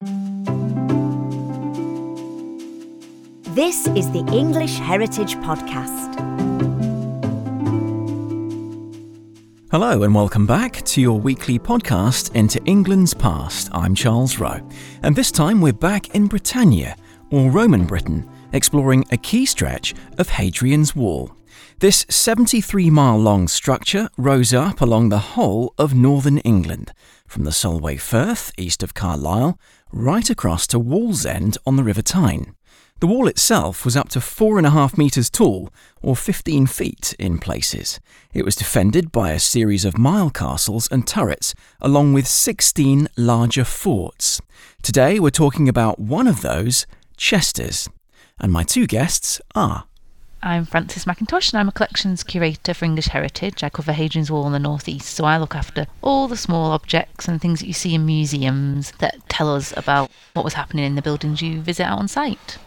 This is the English Heritage Podcast. Hello, and welcome back to your weekly podcast into England's past. I'm Charles Rowe, and this time we're back in Britannia, or Roman Britain, exploring a key stretch of Hadrian's Wall. This 73 mile long structure rose up along the whole of northern England, from the Solway Firth, east of Carlisle, right across to Wallsend on the River Tyne. The wall itself was up to four and a half metres tall, or 15 feet in places. It was defended by a series of mile castles and turrets, along with 16 larger forts. Today we're talking about one of those, Chesters. And my two guests are I'm Frances McIntosh and I'm a collections curator for English Heritage. I cover Hadrian's Wall in the northeast, so I look after all the small objects and things that you see in museums that tell us about what was happening in the buildings you visit out on site.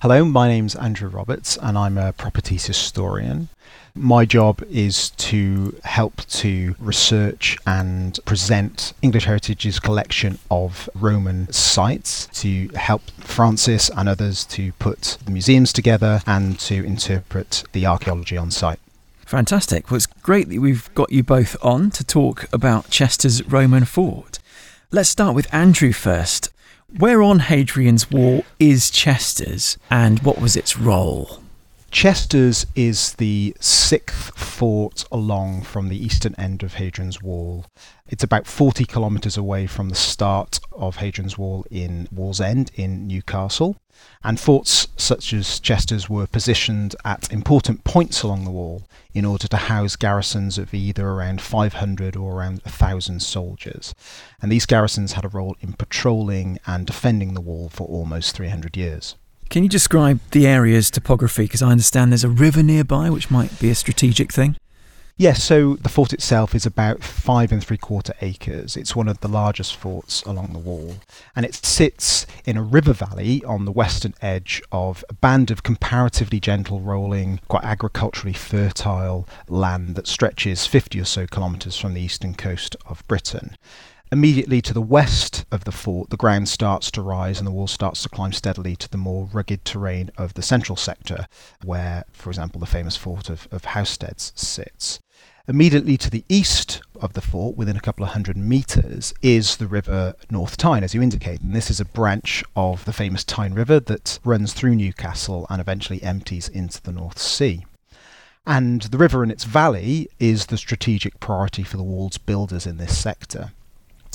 Hello, my name's Andrew Roberts and I'm a properties historian. My job is to help to research and present English Heritage's collection of Roman sites to help Frances and others to put the museums together and to interpret the archaeology on site. Fantastic. Well, it's great that we've got you both on to talk about Chesters Roman fort. Let's start with Andrew first. Where on Hadrian's Wall is Chesters and what was its role? Chesters is the sixth fort along from the eastern end of Hadrian's Wall. It's about 40 kilometres away from the start of Hadrian's Wall in Wallsend in Newcastle. And forts such as Chesters were positioned at important points along the wall in order to house garrisons of either around 500 or around 1,000 soldiers. And these garrisons had a role in patrolling and defending the wall for almost 300 years. Can you describe the area's topography? Because I understand there's a river nearby, which might be a strategic thing. Yes, so the fort itself is about five and three quarter acres. It's one of the largest forts along the wall, and it sits in a river valley on the western edge of a band of comparatively gentle rolling, quite agriculturally fertile land that stretches 50 or so kilometres from the eastern coast of Britain. Immediately to the west of the fort, the ground starts to rise and the wall starts to climb steadily to the more rugged terrain of the central sector, where, for example, the famous fort of, of Housesteads sits. Immediately to the east of the fort, within a couple of hundred metres, is the river North Tyne, as you indicate. And this is a branch of the famous Tyne River that runs through Newcastle and eventually empties into the North Sea. And the river and its valley is the strategic priority for the wall's builders in this sector.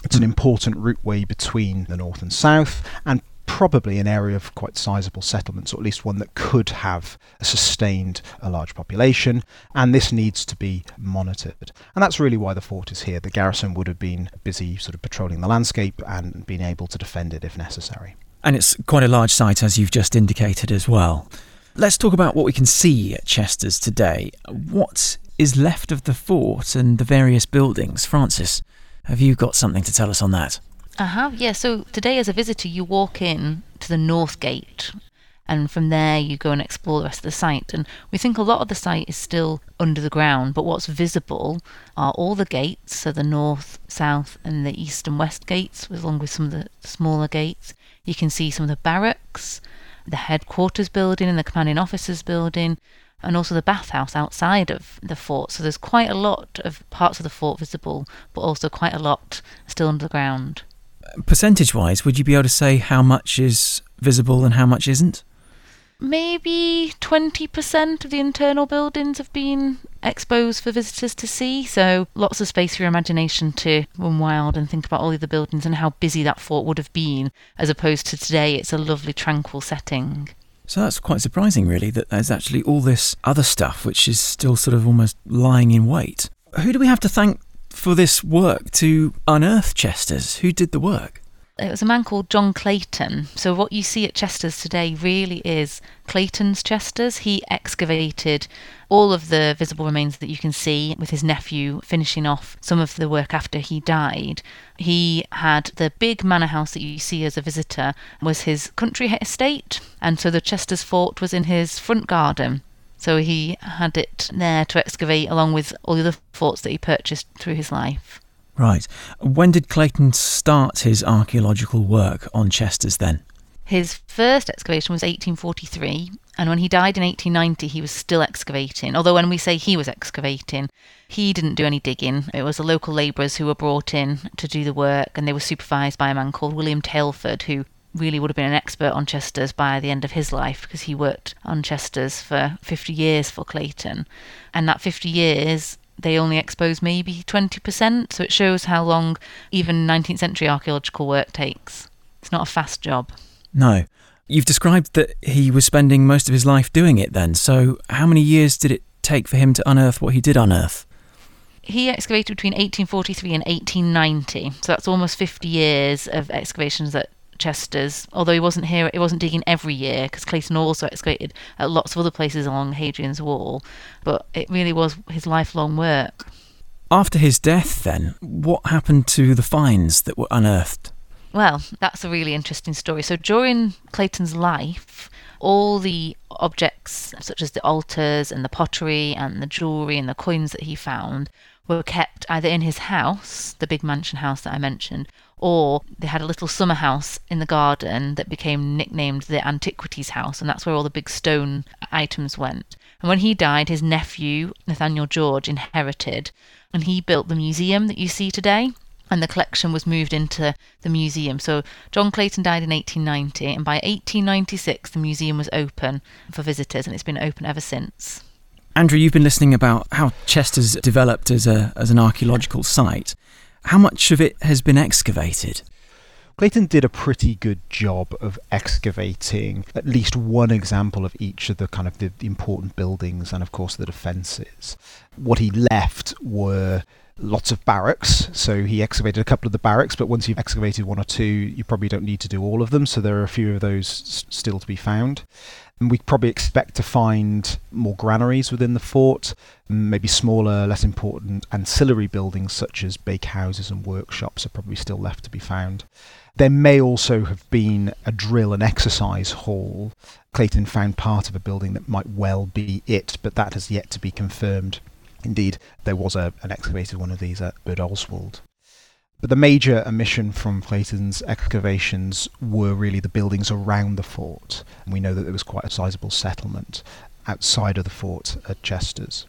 It's an important routeway between the north and south, and probably an area of quite sizable settlements, or at least one that could have sustained a large population, and this needs to be monitored. And that's really why the fort is here. The garrison would have been busy sort of patrolling the landscape and being able to defend it if necessary. And it's quite a large site, as you've just indicated as well. Let's talk about what we can see at Chesters today. What is left of the fort and the various buildings? Frances, have you got something to tell us on that? I have, yeah. So today, as a visitor, you walk in to the North Gate, and from there you go and explore the rest of the site. And we think a lot of the site is still under the ground, but what's visible are all the gates, so the north, south, and the east and west gates, along with some of the smaller gates. You can see some of the barracks, the headquarters building, and the commanding officers building. And also the bathhouse outside of the fort. So there's quite a lot of parts of the fort visible, but also quite a lot still under the ground percentage wise, would you be able to say how much is visible and how much isn't? Maybe 20% of the internal buildings have been exposed for visitors to see, so lots of space for your imagination to run wild and think about all the other buildings and how busy that fort would have been, as opposed to today, it's a lovely, tranquil setting. So that's quite surprising, really, that there's actually all this other stuff which is still sort of almost lying in wait. Who do we have to thank for this work to unearth Chesters? Who did the work? It was a man called John Clayton. So, what you see at Chesters today really is Clayton's Chesters. He excavated all of the visible remains that you can see with his nephew finishing off some of the work after he died. He had the big manor house that you see as a visitor was his country estate, and so the Chesters fort was in his front garden. So he had it there to excavate along with all the other forts that he purchased through his life. Right. When did Clayton start his archaeological work on Chesters then? His first excavation was 1843, and when he died in 1890, he was still excavating. Although, when we say he was excavating, he didn't do any digging. It was the local labourers who were brought in to do the work, and they were supervised by a man called William Tailford, who really would have been an expert on chesters by the end of his life because he worked on chesters for 50 years for Clayton. And that 50 years, they only exposed maybe 20%, so it shows how long even 19th century archaeological work takes. It's not a fast job. No. You've described that he was spending most of his life doing it then, so how many years did it take for him to unearth what he did unearth? He excavated between 1843 and 1890, so that's almost 50 years of excavations at Chesters. Although he wasn't here, he wasn't digging every year because Clayton also excavated at lots of other places along Hadrian's Wall, but it really was his lifelong work. After his death, then, what happened to the finds that were unearthed? Well, that's a really interesting story. So during Clayton's life, all the objects, such as the altars and the pottery and the jewellery and the coins that he found, were kept either in his house, the big mansion house that I mentioned, or they had a little summer house in the garden that became nicknamed the Antiquities House, and that's where all the big stone items went. And when he died, his nephew, Nathaniel George, inherited, and he built the museum that you see today and the collection was moved into the museum. So John Clayton died in 1890, and by 1896 the museum was open for visitors, and it's been open ever since. Andrew, you've been listening about how Chesters developed as a as an archaeological site. How much of it has been excavated? Clayton did a pretty good job of excavating at least one example of each of the kind of the, important buildings and of course the defences. What he left were lots of barracks. So he excavated a couple of the barracks, but once you've excavated one or two, you probably don't need to do all of them. So there are a few of those s- still to be found. And we probably expect to find more granaries within the fort, maybe smaller, less important ancillary buildings such as bakehouses and workshops are probably still left to be found. There may also have been a drill and exercise hall. Clayton found part of a building that might well be it, but that has yet to be confirmed. Indeed, there was a, an excavated one of these at Birdoswald. But the major omission from Clayton's excavations were really the buildings around the fort. And we know that there was quite a sizable settlement outside of the fort at Chesters.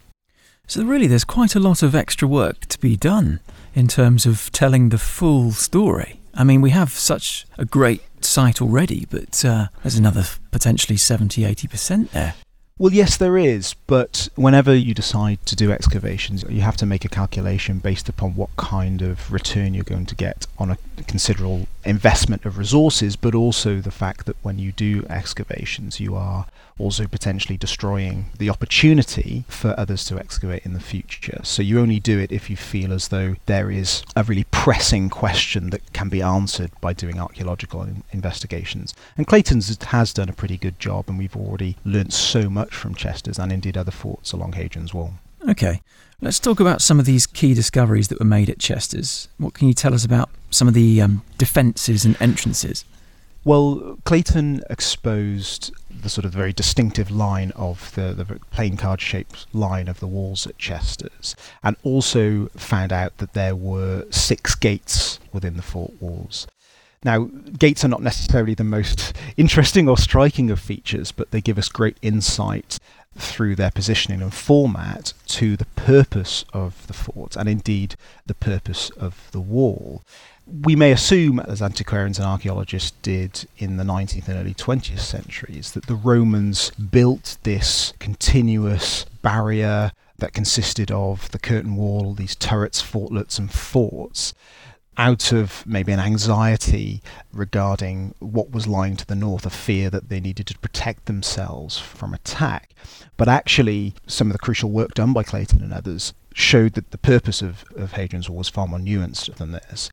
So, really, there's quite a lot of extra work to be done in terms of telling the full story. I mean, we have such a great site already, but uh, there's another potentially 70 80% there. Well, yes, there is, but whenever you decide to do excavations, you have to make a calculation based upon what kind of return you're going to get on a considerable investment of resources, but also the fact that when you do excavations, you are also potentially destroying the opportunity for others to excavate in the future. So you only do it if you feel as though there is a really pressing question that can be answered by doing archaeological in- investigations. And Clayton's has done a pretty good job, and we've already learnt so much from Chesters and indeed other forts along Hadrian's Wall. Okay, let's talk about some of these key discoveries that were made at Chesters. What can you tell us about some of the um, defences and entrances? Well, Clayton exposed the sort of very distinctive line of the, the playing card shaped line of the walls at Chesters, and also found out that there were six gates within the fort walls. Now, gates are not necessarily the most interesting or striking of features, but they give us great insight through their positioning and format to the purpose of the fort and indeed the purpose of the wall. We may assume, as antiquarians and archaeologists did in the 19th and early 20th centuries, that the Romans built this continuous barrier that consisted of the curtain wall, these turrets, fortlets, and forts out of maybe an anxiety regarding what was lying to the north, a fear that they needed to protect themselves from attack. But actually, some of the crucial work done by Clayton and others showed that the purpose of, of Hadrian's Wall was far more nuanced than this.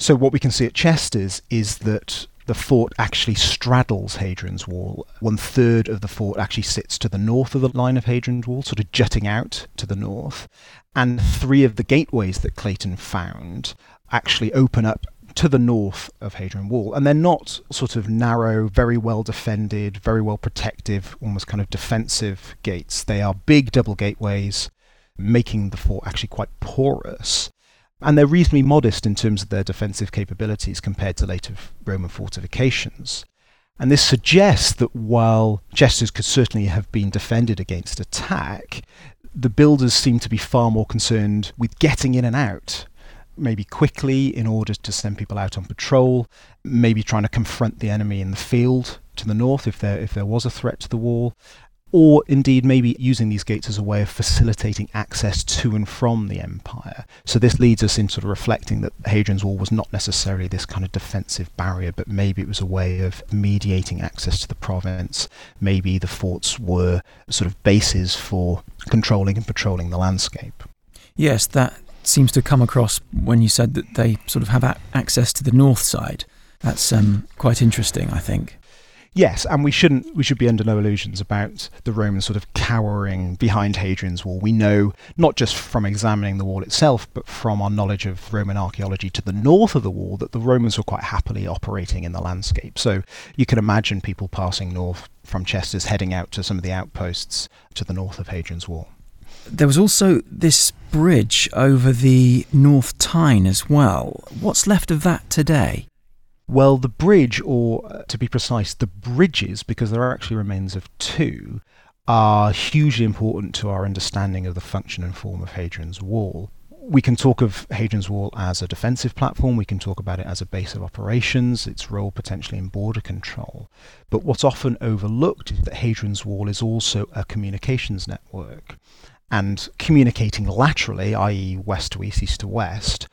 So, what we can see at Chesters is that the fort actually straddles Hadrian's Wall. One third of the fort actually sits to the north of the line of Hadrian's Wall, sort of jutting out to the north. And three of the gateways that Clayton found actually open up to the north of Hadrian Wall, and they're not sort of narrow, very well defended, very well protective, almost kind of defensive gates. They are big double gateways, making the fort actually quite porous. And they're reasonably modest in terms of their defensive capabilities compared to later Roman fortifications. And this suggests that while Chesters could certainly have been defended against attack, the builders seem to be far more concerned with getting in and out maybe quickly in order to send people out on patrol, maybe trying to confront the enemy in the field to the north if there if there was a threat to the wall, or indeed maybe using these gates as a way of facilitating access to and from the empire. So this leads us into sort of reflecting that Hadrian's Wall was not necessarily this kind of defensive barrier, but maybe it was a way of mediating access to the province. Maybe the forts were sort of bases for controlling and patrolling the landscape. Yes, that seems to come across when you said that they sort of have a- access to the north side. That's um, quite interesting, I think. Yes, and we shouldn't we should be under no illusions about the Romans sort of cowering behind Hadrian's wall. We know not just from examining the wall itself, but from our knowledge of Roman archaeology to the north of the wall that the Romans were quite happily operating in the landscape. So you can imagine people passing north from Chesters heading out to some of the outposts to the north of Hadrian's wall. There was also this bridge over the North Tyne as well. What's left of that today? Well, the bridge, or uh, to be precise, the bridges, because there are actually remains of two, are hugely important to our understanding of the function and form of Hadrian's Wall. We can talk of Hadrian's Wall as a defensive platform, we can talk about it as a base of operations, its role potentially in border control. But what's often overlooked is that Hadrian's Wall is also a communications network. And communicating laterally, i.e., west to east, east to west,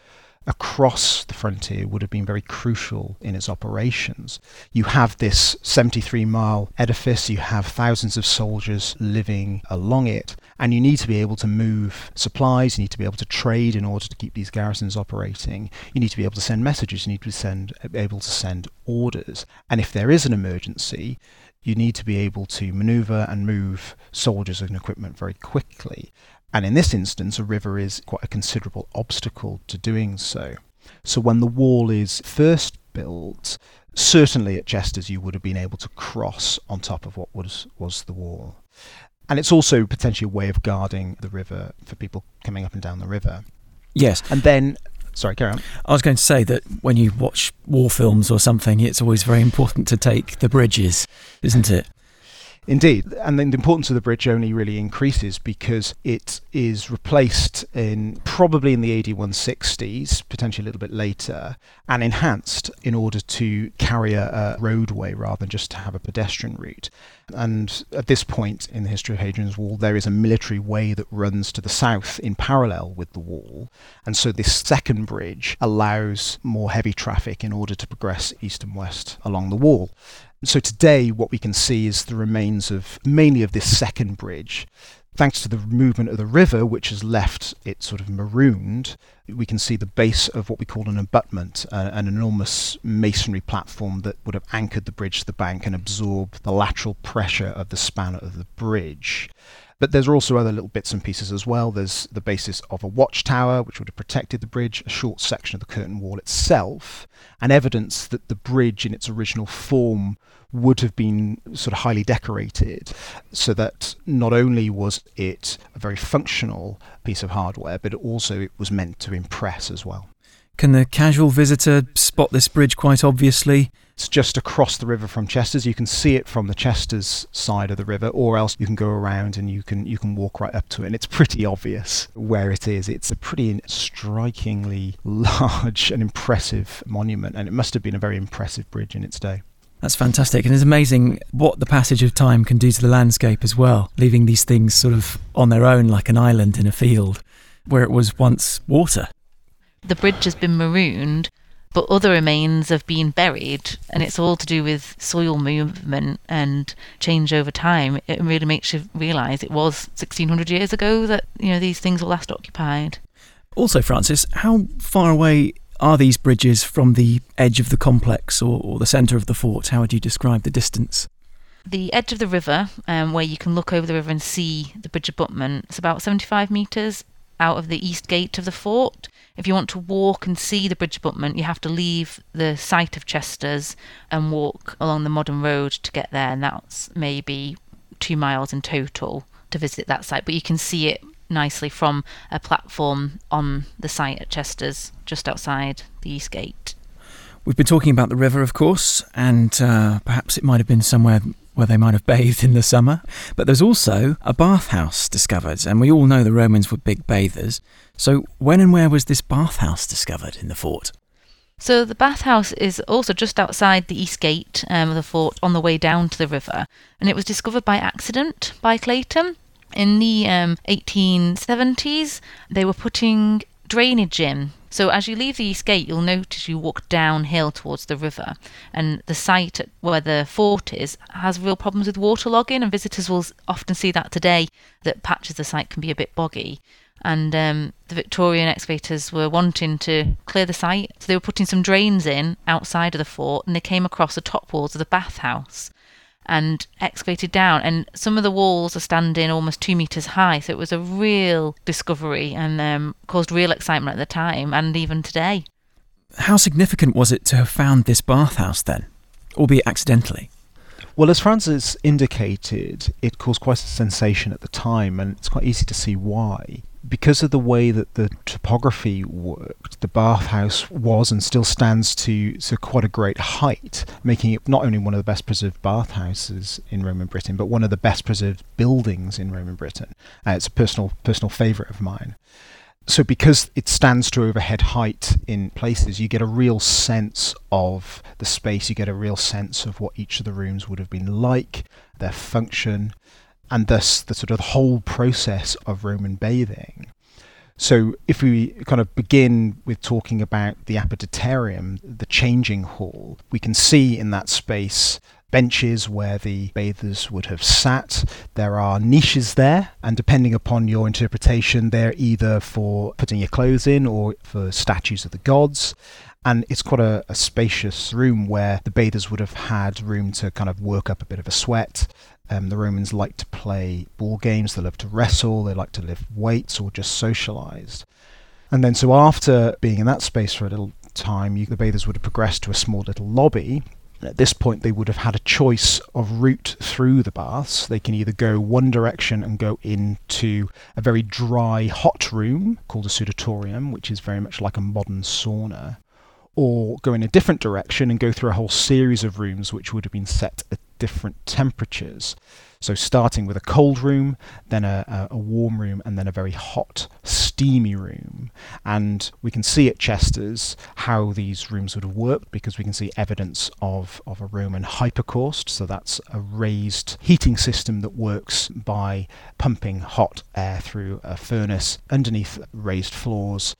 across the frontier would have been very crucial in its operations. You have this 73 mile edifice, you have thousands of soldiers living along it, and you need to be able to move supplies, you need to be able to trade in order to keep these garrisons operating, you need to be able to send messages, you need to be send, able to send orders. And if there is an emergency, you need to be able to maneuver and move soldiers and equipment very quickly. And in this instance, a river is quite a considerable obstacle to doing so. So when the wall is first built, certainly at Chesters you would have been able to cross on top of what was, was the wall. And it's also potentially a way of guarding the river for people coming up and down the river. Yes. And then Sorry, carry on. I was going to say that when you watch war films or something, it's always very important to take the bridges, isn't it? Indeed, and then the importance of the bridge only really increases because it is replaced in probably in the AD 160s, potentially a little bit later, and enhanced in order to carry a, a roadway rather than just to have a pedestrian route. And at this point in the history of Hadrian's Wall, there is a military way that runs to the south in parallel with the wall. And so this second bridge allows more heavy traffic in order to progress east and west along the wall. So today, what we can see is the remains of mainly of this second bridge. Thanks to the movement of the river, which has left it sort of marooned, we can see the base of what we call an abutment, uh, an enormous masonry platform that would have anchored the bridge to the bank and absorbed the lateral pressure of the span of the bridge. But there's also other little bits and pieces as well. There's the basis of a watchtower, which would have protected the bridge, a short section of the curtain wall itself, and evidence that the bridge in its original form would have been sort of highly decorated so that not only was it a very functional piece of hardware, but also it was meant to impress as well. Can the casual visitor spot this bridge quite obviously? It's just across the river from Chesters. You can see it from the Chesters side of the river, or else you can go around and you can you can walk right up to it. And it's pretty obvious where it is. It's a pretty strikingly large and impressive monument, and it must have been a very impressive bridge in its day. That's fantastic. And it's amazing what the passage of time can do to the landscape as well, leaving these things sort of on their own like an island in a field where it was once water. The bridge has been marooned but other remains have been buried, and it's all to do with soil movement and change over time. It really makes you realise it was 1600 years ago that you know these things were last occupied. Also, Frances, how far away are these bridges from the edge of the complex or, or the centre of the fort? How would you describe the distance? The edge of the river, um, where you can look over the river and see the bridge abutment, it's about 75 metres out of the east gate of the fort. If you want to walk and see the bridge abutment, you have to leave the site of Chesters and walk along the modern road to get there, and that's maybe two miles in total to visit that site. But you can see it nicely from a platform on the site at Chesters, just outside the East Gate. We've been talking about the river, of course, and uh, perhaps it might have been somewhere where they might have bathed in the summer. But there's also a bathhouse discovered, and we all know the Romans were big bathers. So, when and where was this bathhouse discovered in the fort? So the bathhouse is also just outside the east gate um, of the fort on the way down to the river, and it was discovered by accident by Clayton. In the um, 1870s, they were putting drainage in. So as you leave the east gate, you'll notice you walk downhill towards the river, and the site where the fort is has real problems with waterlogging, and visitors will often see that today. That patches of the site can be a bit boggy and um, the Victorian excavators were wanting to clear the site, so they were putting some drains in outside of the fort, and they came across the top walls of the bathhouse and excavated down. And some of the walls are standing almost two meters high, so it was a real discovery and um, caused real excitement at the time and even today. How significant was it to have found this bathhouse then, albeit accidentally? Well, as Frances indicated, it caused quite a sensation at the time, and it's quite easy to see why because of the way that the topography worked, the bathhouse was and still stands to, to quite a great height, making it not only one of the best preserved bathhouses in Roman Britain, but one of the best preserved buildings in Roman Britain. Uh, it's a personal personal favourite of mine. So, because it stands to overhead height in places, you get a real sense of the space. You get a real sense of what each of the rooms would have been like, their function, and thus the sort of whole process of Roman bathing. So, if we kind of begin with talking about the Apodyterium, the changing hall, we can see in that space benches where the bathers would have sat. There are niches there, and depending upon your interpretation, they're either for putting your clothes in or for statues of the gods. And it's quite a, a spacious room where the bathers would have had room to kind of work up a bit of a sweat. Um, the Romans liked to play ball games, they loved to wrestle, they liked to lift weights or just socialize. And then, so after being in that space for a little time, you, the bathers would have progressed to a small little lobby. At this point, they would have had a choice of route through the baths. They can either go one direction and go into a very dry, hot room called a sudatorium, which is very much like a modern sauna, or go in a different direction and go through a whole series of rooms which would have been set at different temperatures. So, starting with a cold room, then a, a, warm room, and then a very hot, steamy room. And we can see at Chesters how these rooms would have worked because we can see evidence of, of a Roman hypocaust. So, that's a raised heating system that works by pumping hot air through a furnace underneath raised floors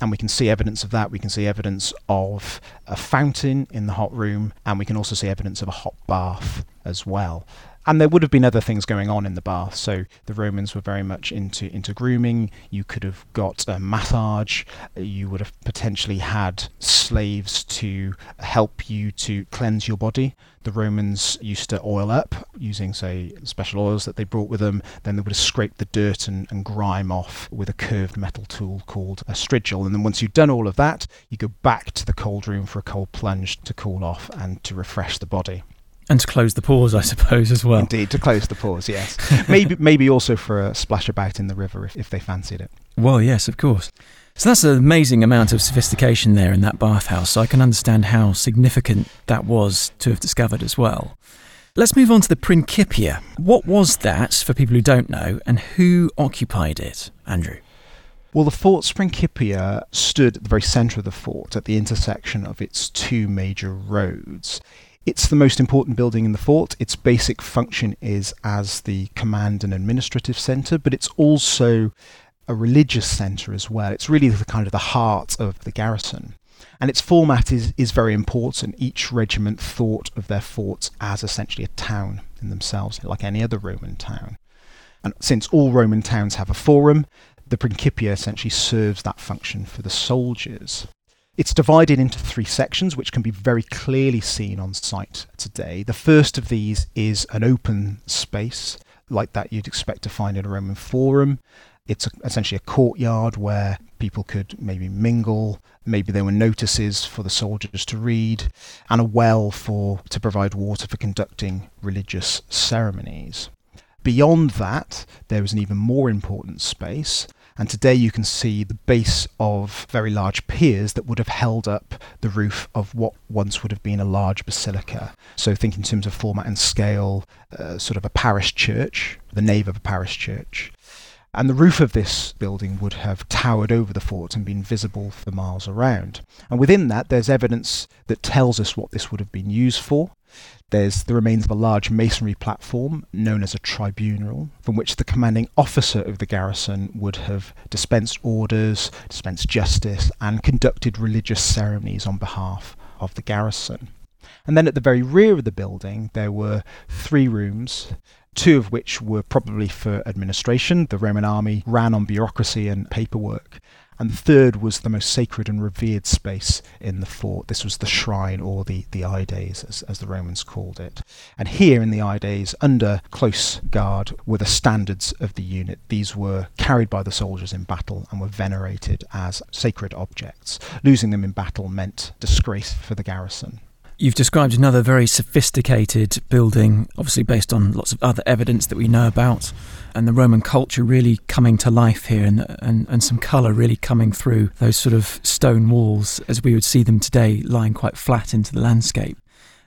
and we can see evidence of that. We can see evidence of a fountain in the hot room, and we can also see evidence of a hot bath as well. And there would have been other things going on in the bath. So the Romans were very much into into grooming. You could have got a massage. You would have potentially had slaves to help you to cleanse your body. The Romans used to oil up using, say, special oils that they brought with them. Then they would have scraped the dirt and, and grime off with a curved metal tool called a strigil. And then once you've done all of that, you go back to the cold room for a cold plunge to cool off and to refresh the body. And to close the pores, I suppose, as well. Indeed, to close the pores, yes. maybe, maybe also for a splash about in the river if, if they fancied it. Well, yes, of course. So that's an amazing amount of sophistication there in that bathhouse. So I can understand how significant that was to have discovered as well. Let's move on to the Principia. What was that, for people who don't know, and who occupied it, Andrew? Well, the Fort's Principia stood at the very centre of the fort at the intersection of its two major roads. It's the most important building in the fort. Its basic function is as the command and administrative centre, but it's also a religious centre as well. It's really the kind of the heart of the garrison. And its format is, is very important. Each regiment thought of their forts as essentially a town in themselves, like any other Roman town. And since all Roman towns have a forum, the Principia essentially serves that function for the soldiers. It's divided into three sections, which can be very clearly seen on site today. The first of these is an open space, like that you'd expect to find in a Roman forum. It's a, essentially a courtyard where people could maybe mingle. Maybe there were notices for the soldiers to read, and a well for to provide water for conducting religious ceremonies. Beyond that, there was an even more important space. And today you can see the base of very large piers that would have held up the roof of what once would have been a large basilica. So, think in terms of format and scale, uh, sort of a parish church, the nave of a parish church. And the roof of this building would have towered over the fort and been visible for miles around. And within that, there's evidence that tells us what this would have been used for. There's the remains of a large masonry platform known as a tribunal, from which the commanding officer of the garrison would have dispensed orders, dispensed justice, and conducted religious ceremonies on behalf of the garrison. And then at the very rear of the building, there were three rooms two of which were probably for administration. The Roman army ran on bureaucracy and paperwork. And the third was the most sacred and revered space in the fort. This was the shrine, or the, the aedes, as, as the Romans called it. And here in the aedes, under close guard, were the standards of the unit. These were carried by the soldiers in battle and were venerated as sacred objects. Losing them in battle meant disgrace for the garrison. You've described another very sophisticated building, obviously based on lots of other evidence that we know about, and the Roman culture really coming to life here and, and, and some colour really coming through those sort of stone walls as we would see them today lying quite flat into the landscape.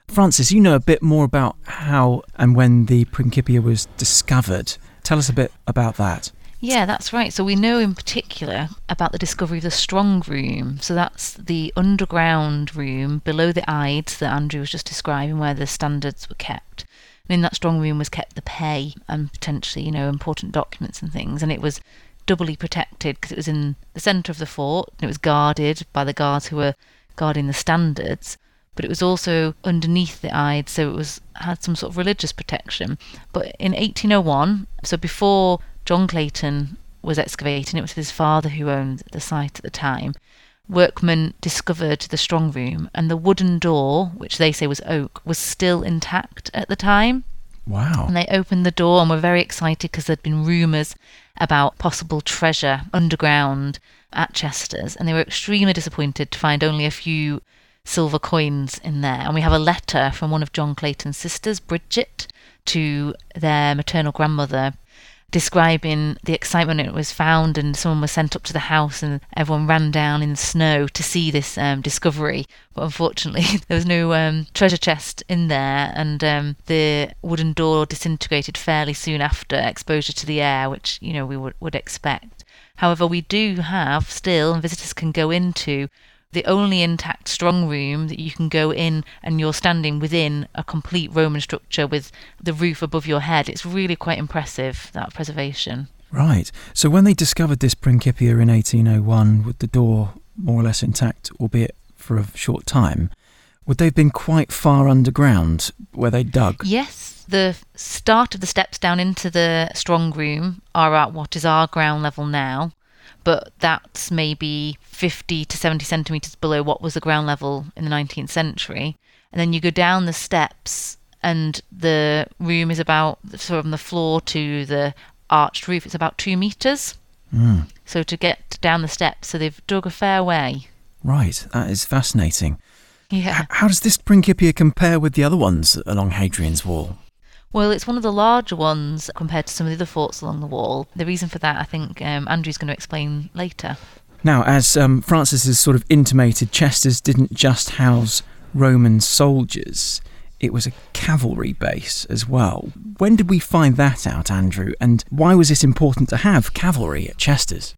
Frances, you know a bit more about how and when the Principia was discovered. Tell us a bit about that. Yeah, that's right. So we know in particular about the discovery of the strong room. So that's the underground room below the aedes that Andrew was just describing, where the standards were kept. And in that strong room was kept the pay and potentially, you know, important documents and things. And it was doubly protected because it was in the centre of the fort and it was guarded by the guards who were guarding the standards. But it was also underneath the aedes, so it was had some sort of religious protection. But in 1801, so before John Clayton was excavating. It was his father who owned the site at the time. Workmen discovered the strong room, and the wooden door, which they say was oak, was still intact at the time. Wow. And they opened the door and were very excited because there'd been rumours about possible treasure underground at Chesters, and they were extremely disappointed to find only a few silver coins in there. And we have a letter from one of John Clayton's sisters, Bridget, to their maternal grandmother, describing the excitement it was found and someone was sent up to the house and everyone ran down in the snow to see this um, discovery. But unfortunately there was no um, treasure chest in there and um, the wooden door disintegrated fairly soon after exposure to the air which you know we would, would expect. However we do have still and visitors can go into the only intact strong room that you can go in and you're standing within a complete Roman structure with the roof above your head. It's really quite impressive, that preservation. Right. So when they discovered this Principia in 1801 with the door more or less intact, albeit for a short time, would they have been quite far underground where they dug? Yes. The start of the steps down into the strong room are at what is our ground level now but that's maybe 50 to 70 centimetres below what was the ground level in the 19th century. And then you go down the steps, and the room is about from the floor to the arched roof, it's about two metres. Mm. So to get down the steps, so they've dug a fair way. Right, that is fascinating. Yeah. H- how does this Principia compare with the other ones along Hadrian's Wall? Well, it's one of the larger ones compared to some of the other forts along the wall. The reason for that, I think um, Andrew's going to explain later. Now, as um, Frances has sort of intimated, Chesters didn't just house Roman soldiers, it was a cavalry base as well. When did we find that out, Andrew? And why was it important to have cavalry at Chesters?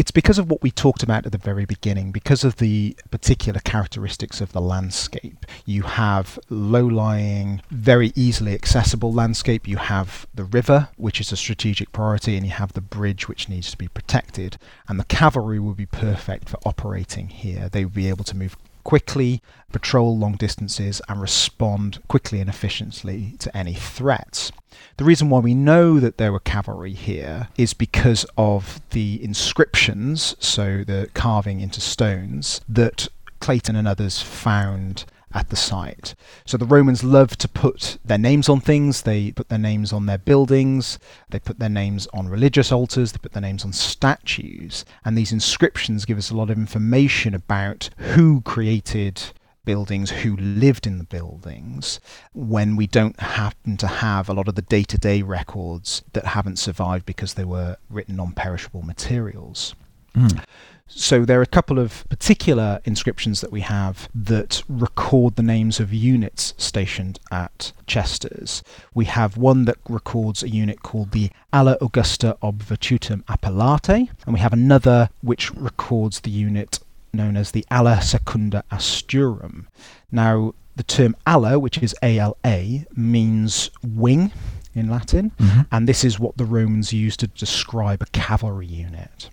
It's because of what we talked about at the very beginning, because of the particular characteristics of the landscape. You have low lying, very easily accessible landscape. You have the river, which is a strategic priority, and you have the bridge, which needs to be protected. And the cavalry would be perfect for operating here. They would be able to move quickly, patrol long distances, and respond quickly and efficiently to any threats. The reason why we know that there were cavalry here is because of the inscriptions, so the carving into stones, that Clayton and others found at the site. So the Romans loved to put their names on things, they put their names on their buildings, they put their names on religious altars, they put their names on statues, and these inscriptions give us a lot of information about who created buildings, who lived in the buildings, when we don't happen to have a lot of the day to day records that haven't survived because they were written on perishable materials. Mm. So there are a couple of particular inscriptions that we have that record the names of units stationed at Chesters. We have one that records a unit called the Ala Augusta ob Virtutem Appellata, and we have another which records the unit known as the Ala Secunda Asturum. Now, the term Ala, which is ALA, means wing in Latin, Mhm. and this is what the Romans used to describe a cavalry unit.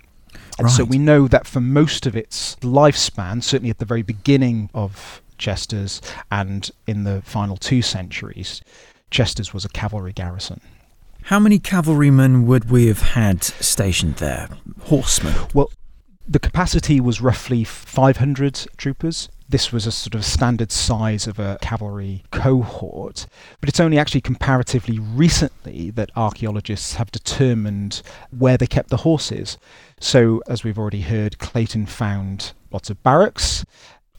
And Right. so we know that for most of its lifespan, certainly at the very beginning of Chesters and in the final two centuries, Chesters was a cavalry garrison. How many cavalrymen would we have had stationed there? Horsemen. Well, the capacity was roughly 500 troopers. This was a sort of standard size of a cavalry cohort, but it's only actually comparatively recently that archaeologists have determined where they kept the horses. So, as we've already heard, Clayton found lots of barracks,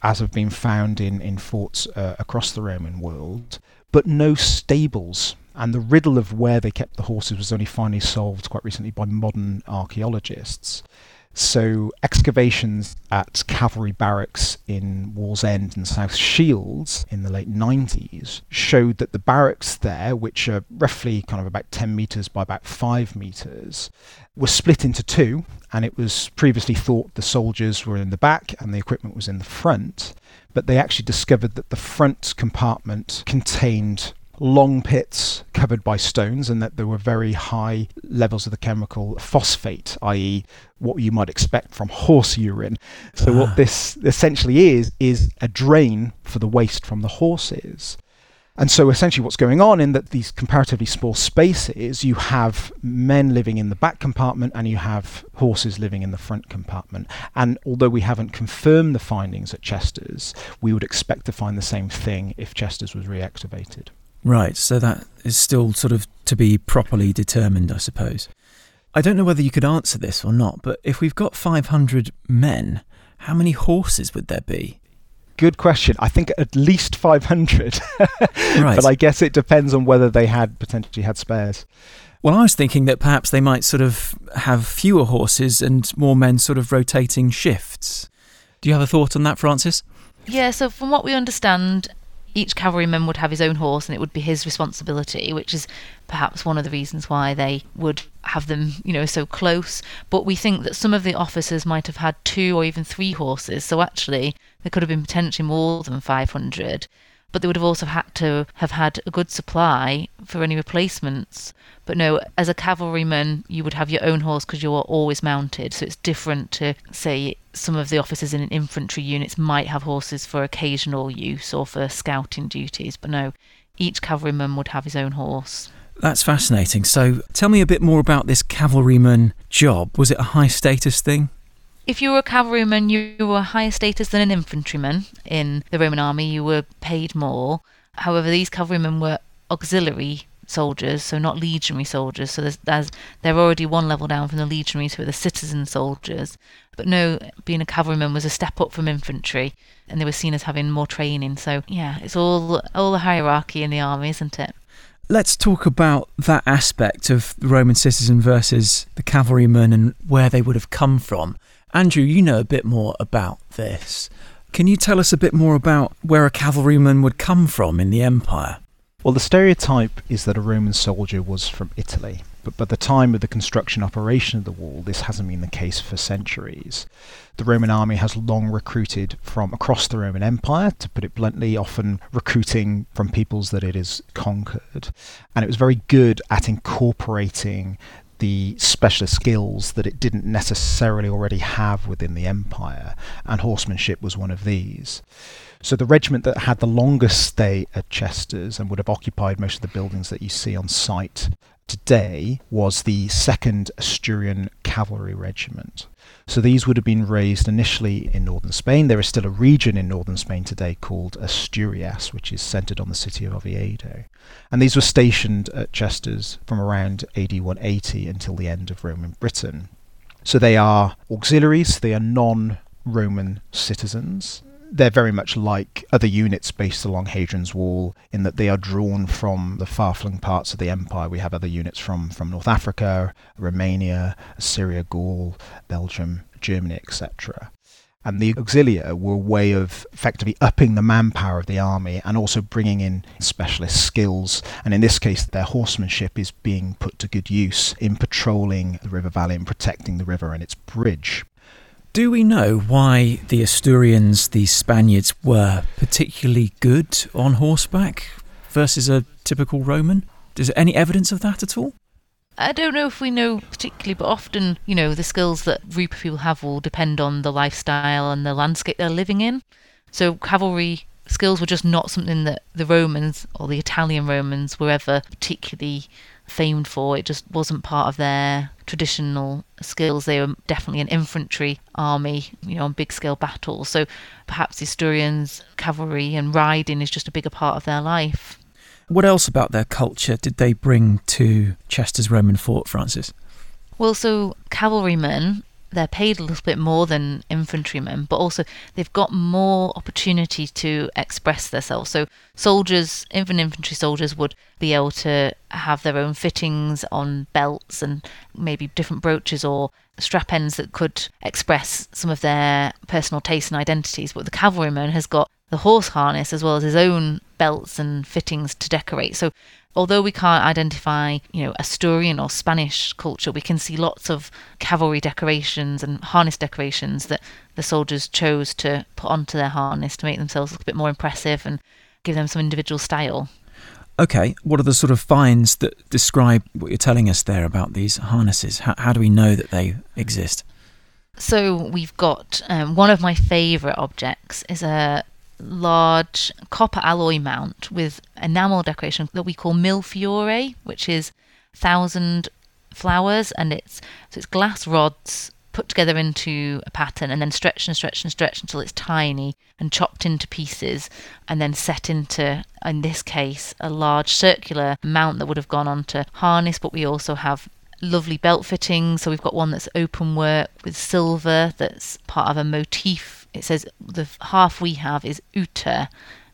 as have been found in, in forts uh, across the Roman world, but no stables. And the riddle of where they kept the horses was only finally solved quite recently by modern archaeologists. So, excavations at cavalry barracks in Wallsend and South Shields in the late 90s showed that the barracks there, which are roughly kind of about 10 metres by about 5 metres, were split into two. And it was previously thought the soldiers were in the back and the equipment was in the front. But they actually discovered that the front compartment contained long pits covered by stones and that there were very high levels of the chemical phosphate, i.e., what you might expect from horse urine. So, Ah. what this essentially is, is a drain for the waste from the horses. And so, essentially, what's going on in that these comparatively small spaces, you have men living in the back compartment and you have horses living in the front compartment. And although we haven't confirmed the findings at Chesters, we would expect to find the same thing if Chesters was reactivated. Right, so that is still sort of to be properly determined, I suppose. I don't know whether you could answer this or not, but if we've got 500 men, how many horses would there be? Good question. I think at least 500. Right. but I guess it depends on whether they had potentially had spares. Well, I was thinking that perhaps they might sort of have fewer horses and more men sort of rotating shifts. Do you have a thought on that, Frances? Yeah, so from what we understand, each cavalryman would have his own horse and it would be his responsibility, which is perhaps one of the reasons why they would have them, you know, so close. But we think that some of the officers might have had two or even three horses, so actually there could have been potentially more than 500. But they would have also had to have had a good supply for any replacements. But no, as a cavalryman, you would have your own horse because you are always mounted. So it's different to, say, some of the officers in infantry units might have horses for occasional use or for scouting duties. But no, each cavalryman would have his own horse. That's fascinating. So tell me a bit more about this cavalryman job. Was it a high status thing? If you were a cavalryman, you were higher status than an infantryman in the Roman army. You were paid more. However, these cavalrymen were auxiliary soldiers, so not legionary soldiers. So there's, there's they're already one level down from the legionaries, who are the citizen soldiers. But no, being a cavalryman was a step up from infantry, and they were seen as having more training. So yeah, it's all all the hierarchy in the army, isn't it? Let's talk about that aspect of the Roman citizen versus the cavalryman and where they would have come from. Andrew, you know a bit more about this. Can you tell us a bit more about where a cavalryman would come from in the empire? Well, the stereotype is that a Roman soldier was from Italy, but by the time of the construction operation of the wall, this hasn't been the case for centuries. The Roman army has long recruited from across the Roman Empire, to put it bluntly, often recruiting from peoples that it has conquered. And it was very good at incorporating the specialist skills that it didn't necessarily already have within the empire, and horsemanship was one of these. So the regiment that had the longest stay at Chesters and would have occupied most of the buildings that you see on site today was the 2nd Asturian Cavalry Regiment. So these would have been raised initially in northern Spain. There is still a region in northern Spain today called Asturias, which is centered on the city of Oviedo. And these were stationed at Chesters from around AD 180 until the end of Roman Britain. So they are auxiliaries, they are non Roman citizens. They're very much like other units based along Hadrian's Wall in that they are drawn from the far-flung parts of the empire. We have other units from, from North Africa, Romania, Syria, Gaul, Belgium, Germany, etc. And the auxilia were a way of effectively upping the manpower of the army and also bringing in specialist skills. And in this case, their horsemanship is being put to good use in patrolling the river valley and protecting the river and its bridge. Do we know why the Asturians, the Spaniards, were particularly good on horseback versus a typical Roman? Is there any evidence of that at all? I don't know if we know particularly, but often, you know, the skills that of people have will depend on the lifestyle and the landscape they're living in. So cavalry skills were just not something that the Romans or the Italian Romans were ever particularly famed for. It just wasn't part of their traditional skills. They were definitely an infantry army, you know, on big scale battles. So perhaps the Asturians, cavalry and riding is just a bigger part of their life. What else about their culture did they bring to Chesters Roman fort, Frances? Well, so cavalrymen they're paid a little bit more than infantrymen, but also they've got more opportunity to express themselves. So soldiers, even infantry soldiers, would be able to have their own fittings on belts and maybe different brooches or strap ends that could express some of their personal tastes and identities. But the cavalryman has got the horse harness as well as his own belts and fittings to decorate. So although we can't identify, you know, Asturian or Spanish culture, we can see lots of cavalry decorations and harness decorations that the soldiers chose to put onto their harness to make themselves look a bit more impressive and give them some individual style. Okay, what are the sort of finds that describe what you're telling us there about these harnesses? How, how do we know that they exist? So we've got um, one of my favourite objects is a large copper alloy mount with enamel decoration that we call millefiori, which is thousand flowers, and it's so it's glass rods put together into a pattern and then stretched and stretched and stretched until it's tiny and chopped into pieces and then set into in this case a large circular mount that would have gone onto harness but we also have lovely belt fittings. So we've got one that's open work with silver that's part of a motif it says the half we have is Uter,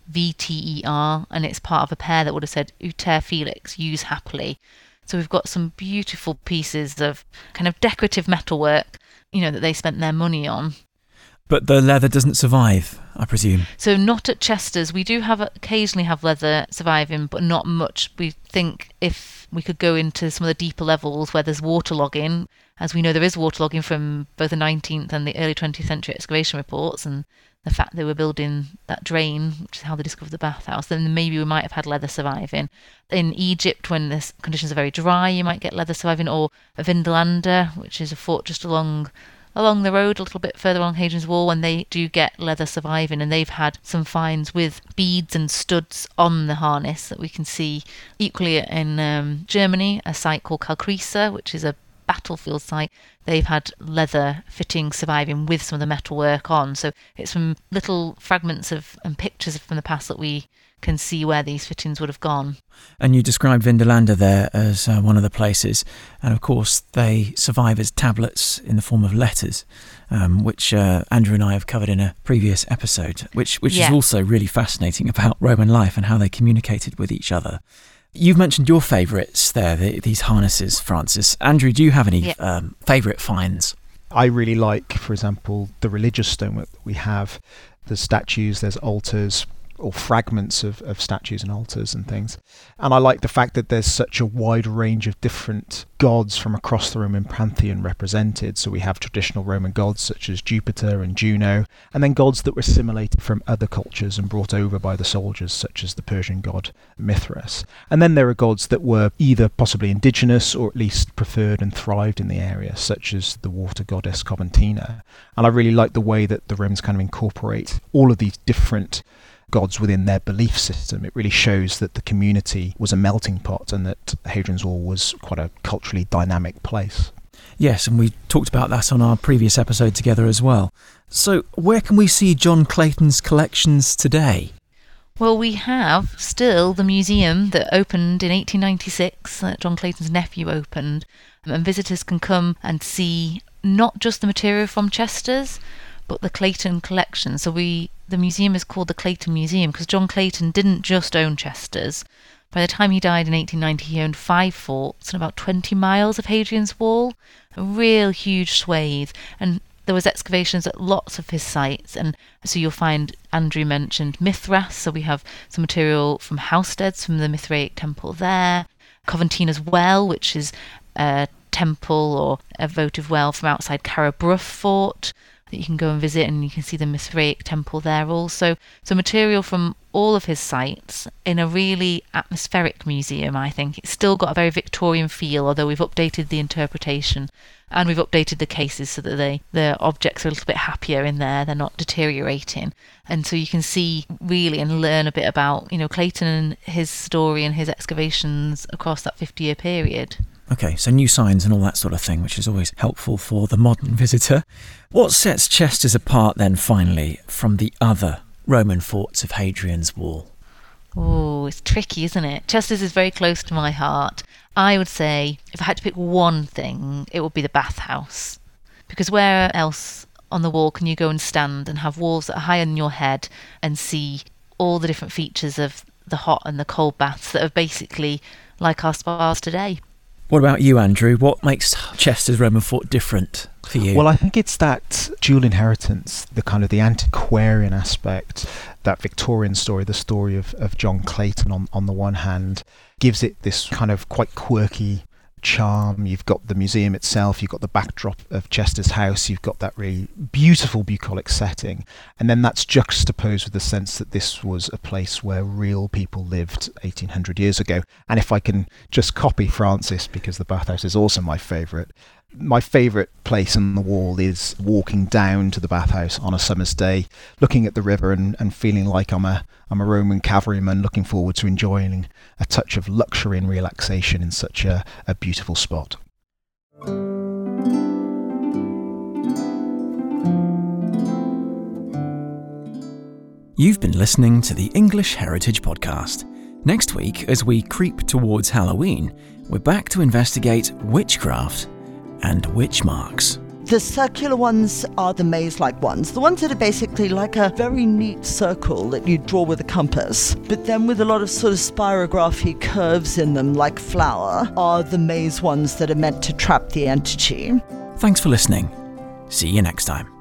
V T E R, and it's part of a pair that would have said Uter Felix, use happily. So we've got some beautiful pieces of kind of decorative metalwork, you know, that they spent their money on. But the leather doesn't survive, I presume. So not at Chesters. We do have occasionally have leather surviving, but not much. We think if we could go into some of the deeper levels where there's waterlogging, as we know, there is waterlogging from both the 19th and the early 20th century excavation reports, and the fact they were building that drain, which is how they discovered the bathhouse, then maybe we might have had leather surviving. In Egypt, when the conditions are very dry, you might get leather surviving, or Vindolanda, which is a fort just along along the road a little bit further along Hadrian's Wall when they do get leather surviving and they've had some finds with beads and studs on the harness that we can see equally in um, Germany a site called Kalkriese which is a battlefield site, they've had leather fitting surviving with some of the metal work on. So it's from little fragments of and pictures from the past that we can see where these fittings would have gone. And you described Vindolanda there as uh, one of the places, and of course they survive as tablets in the form of letters, um, which uh, Andrew and I have covered in a previous episode, which which Yeah. is also really fascinating about Roman life and how they communicated with each other. You've mentioned your favourites there, the, these harnesses, Frances. Andrew, do you have any Yeah. um, favourite finds? I really like, for example, the religious stonework that we have. There's statues, there's altars, or fragments of, of statues and altars and things. And I like the fact that there's such a wide range of different gods from across the Roman pantheon represented. So we have traditional Roman gods such as Jupiter and Juno, and then gods that were assimilated from other cultures and brought over by the soldiers, such as the Persian god Mithras. And then there are gods that were either possibly indigenous or at least preferred and thrived in the area, such as the water goddess Coventina. And I really like the way that the Romans kind of incorporate all of these different gods within their belief system. It really shows that the community was a melting pot and that Hadrian's Wall was quite a culturally dynamic place. Yes, and we talked about that on our previous episode together as well. So, where can we see John Clayton's collections today? Well, we have still the museum that opened in 1896, that John Clayton's nephew opened, and visitors can come and see not just the material from Chesters, but the Clayton collection. So we the museum is called the Clayton Museum because John Clayton didn't just own Chesters. By the time he died in 1890, he owned five forts and about 20 miles of Hadrian's Wall, a real huge swathe. And there was excavations at lots of his sites, and so you'll find Andrew mentioned Mithras. So we have some material from Housesteads from the Mithraic temple there, Coventina's Well, which is a temple or a votive well from outside Carrawburgh Fort that you can go and visit, and you can see the Mithraic temple there also. So material from all of his sites in a really atmospheric museum, I think. It's still got a very Victorian feel, although we've updated the interpretation and we've updated the cases so that they the objects are a little bit happier in there they're not deteriorating and so you can see really and learn a bit about you know clayton and his story and his excavations across that 50 year period Okay, so new signs and all that sort of thing, which is always helpful for the modern visitor. What sets Chesters apart then, finally, from the other Roman forts of Hadrian's Wall? Oh, it's tricky, isn't it? Chesters is very close to my heart. I would say if I had to pick one thing, it would be the bathhouse. Because where else on the wall can you go and stand and have walls that are higher than your head and see all the different features of the hot and the cold baths that are basically like our spas today? What about you, Andrew? What makes Chesters Roman fort different for you? Well, I think it's that dual inheritance, the kind of the antiquarian aspect, that Victorian story, the story of, of John Clayton on, on the one hand, gives it this kind of quite quirky charm. You've got the museum itself, you've got the backdrop of Chesters house, you've got that really beautiful bucolic setting, and then that's juxtaposed with the sense that this was a place where real people lived 1800 years ago. And if I can just copy Frances, because the bathhouse is also my favourite, my favourite place on the wall is walking down to the bathhouse on a summer's day, looking at the river and, and feeling like I'm a I'm a Roman cavalryman looking forward to enjoying a touch of luxury and relaxation in such a, a beautiful spot. You've been listening to the English Heritage Podcast. Next week, as we creep towards Halloween, we're back to investigate witchcraft and witch marks. The circular ones are the maze like ones, the ones that are basically like a very neat circle that you draw with a compass, but then with a lot of sort of spirography curves in them, like flower, are the maze ones that are meant to trap the entity. Thanks for listening. See you next time.